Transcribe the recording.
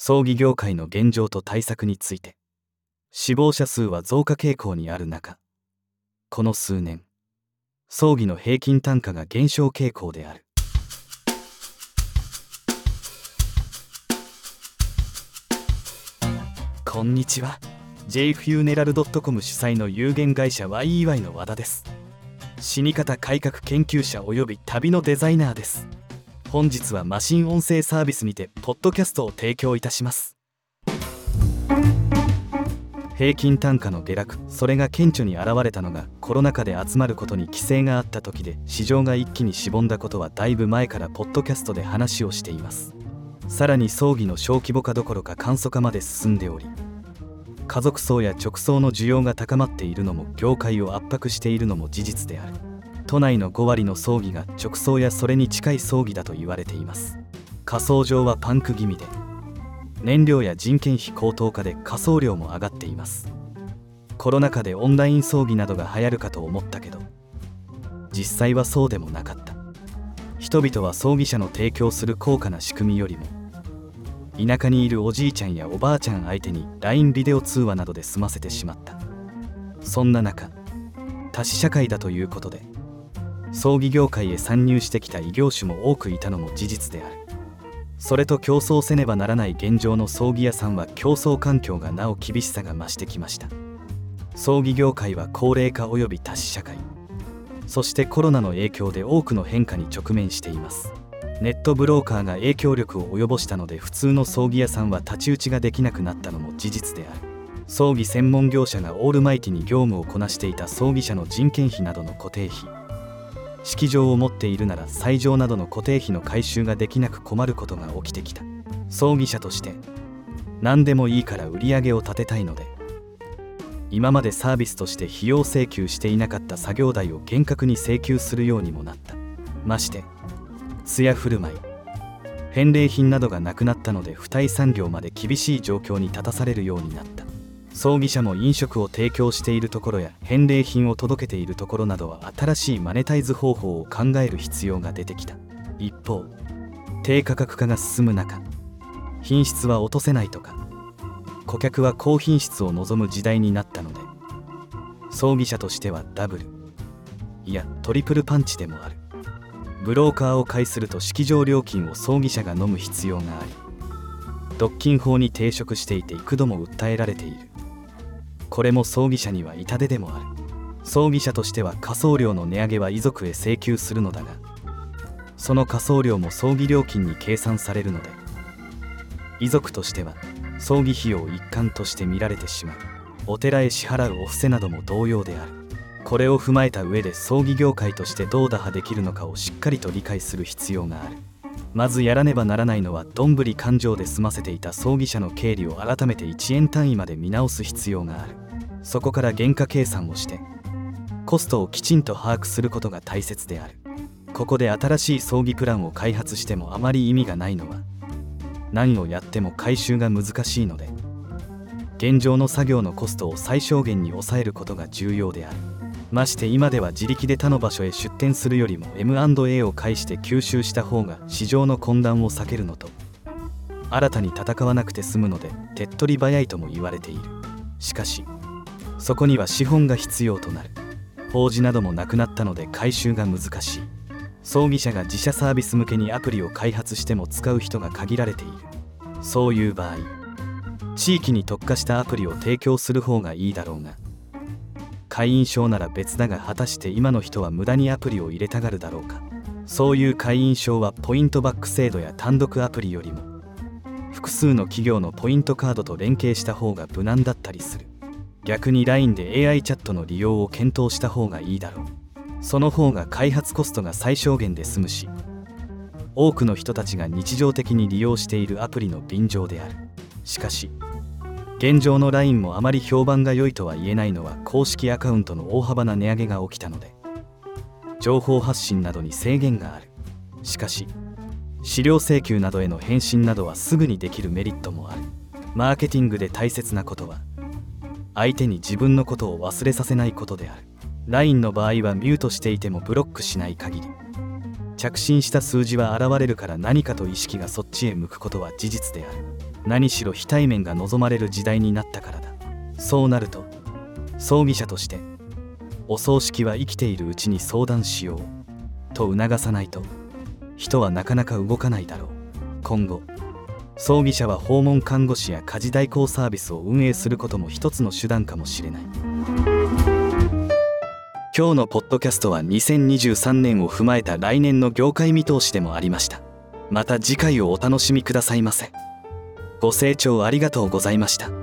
葬儀業界の現状と対策について。死亡者数は増加傾向にある中。この数年葬儀の平均単価が減少傾向である。こんにちは。JFuneral.com 主催の有限会社 YEY の和田です。死に方改革研究者及び旅のデザイナーです。本日はマシン音声サービスにてポッドキャストを提供いたします。平均単価の下落それが顕著に現れたのがコロナ禍で集まることに規制があった時で市場が一気にしぼんだことはだいぶ前からポッドキャストで話をしています。さらに葬儀の小規模化どころか簡素化まで進んでおり家族葬や直葬の需要が高まっているのも業界を圧迫しているのも事実である。都内の5割の葬儀が直葬やそれに近い葬儀だと言われています。火葬場はパンク気味で燃料や人件費高騰化で火葬料も上がっています。コロナ禍でオンライン葬儀などが流行るかと思ったけど実際はそうでもなかった。人々は葬儀者の提供する高価な仕組みよりも田舎にいるおじいちゃんやおばあちゃん相手に LINE ビデオ通話などで済ませてしまった。そんな中多死社会だということで葬儀業界へ参入してきた異業種も多くいたのも事実である。それと競争せねばならない現状の葬儀屋さんは競争環境がなお厳しさが増してきました。葬儀業界は高齢化及び多死社会。そしてコロナの影響で多くの変化に直面しています。ネットブローカーが影響力を及ぼしたので普通の葬儀屋さんは太刀打ちができなくなったのも事実である。葬儀専門業者がオールマイティに業務をこなしていた葬儀者の人件費などの固定費。式場を持っているなら斎場などの固定費の回収ができなく困ることが起きてきた。葬儀者として何でもいいから売り上げを立てたいので今までサービスとして費用請求していなかった作業代を厳格に請求するようにもなった。まして艶振る舞い返礼品などがなくなったので付帯産業まで厳しい状況に立たされるようになった。葬儀社も飲食を提供しているところや返礼品を届けているところなどは新しいマネタイズ方法を考える必要が出てきた。一方低価格化が進む中品質は落とせないとか顧客は高品質を望む時代になったので葬儀社としてはダブルいやトリプルパンチでもある。ブローカーを介すると式場料金を葬儀社が飲む必要があり独禁法に抵触していて幾度も訴えられている。これも葬儀社には痛手でもある。葬儀社としては火葬料の値上げは遺族へ請求するのだがその火葬料も葬儀料金に計算されるので遺族としては葬儀費用一環として見られてしまう。お寺へ支払うお布施なども同様である。これを踏まえた上で葬儀業界としてどう打破できるのかをしっかりと理解する必要がある。まずやらねばならないのはどんぶり勘定で済ませていた葬儀社の経理を改めて1円単位まで見直す必要がある。そこから原価計算をしてコストをきちんと把握することが大切である。ここで新しい葬儀プランを開発してもあまり意味がないのは何をやっても回収が難しいので現状の作業のコストを最小限に抑えることが重要である。まして今では自力で他の場所へ出店するよりも M&A を介して吸収した方が市場の混乱を避けるのと新たに戦わなくて済むので手っ取り早いとも言われている。しかしそこには資本が必要となる。法事などもなくなったので回収が難しい。葬儀社が自社サービス向けにアプリを開発しても使う人が限られている。そういう場合地域に特化したアプリを提供する方がいいだろうが会員証なら別だが果たして今の人は無駄にアプリを入れたがるだろうか。そういう会員証はポイントバック制度や単独アプリよりも複数の企業のポイントカードと連携した方が無難だったりする。逆に LINE で AI チャットの利用を検討した方がいいだろう。その方が開発コストが最小限で済むし多くの人たちが日常的に利用しているアプリの便乗である。しかし現状の LINE もあまり評判が良いとは言えないのは公式アカウントの大幅な値上げが起きたので情報発信などに制限がある。しかし資料請求などへの返信などはすぐにできるメリットもある。マーケティングで大切なことは相手に自分のことを忘れさせないことである。LINE の場合はミュートしていてもブロックしない限り。着信した数字は現れるから何かと意識がそっちへ向くことは事実である。何しろ非対面が望まれる時代になったからだ。そうなると葬儀者としてお葬式は生きているうちに相談しようと促さないと人はなかなか動かないだろう。今後葬儀社は訪問看護師や家事代行サービスを運営することも一つの手段かもしれない。今日のポッドキャストは2023年を踏まえた来年の業界見通しでもありました。また次回をお楽しみくださいませ。ご清聴ありがとうございました。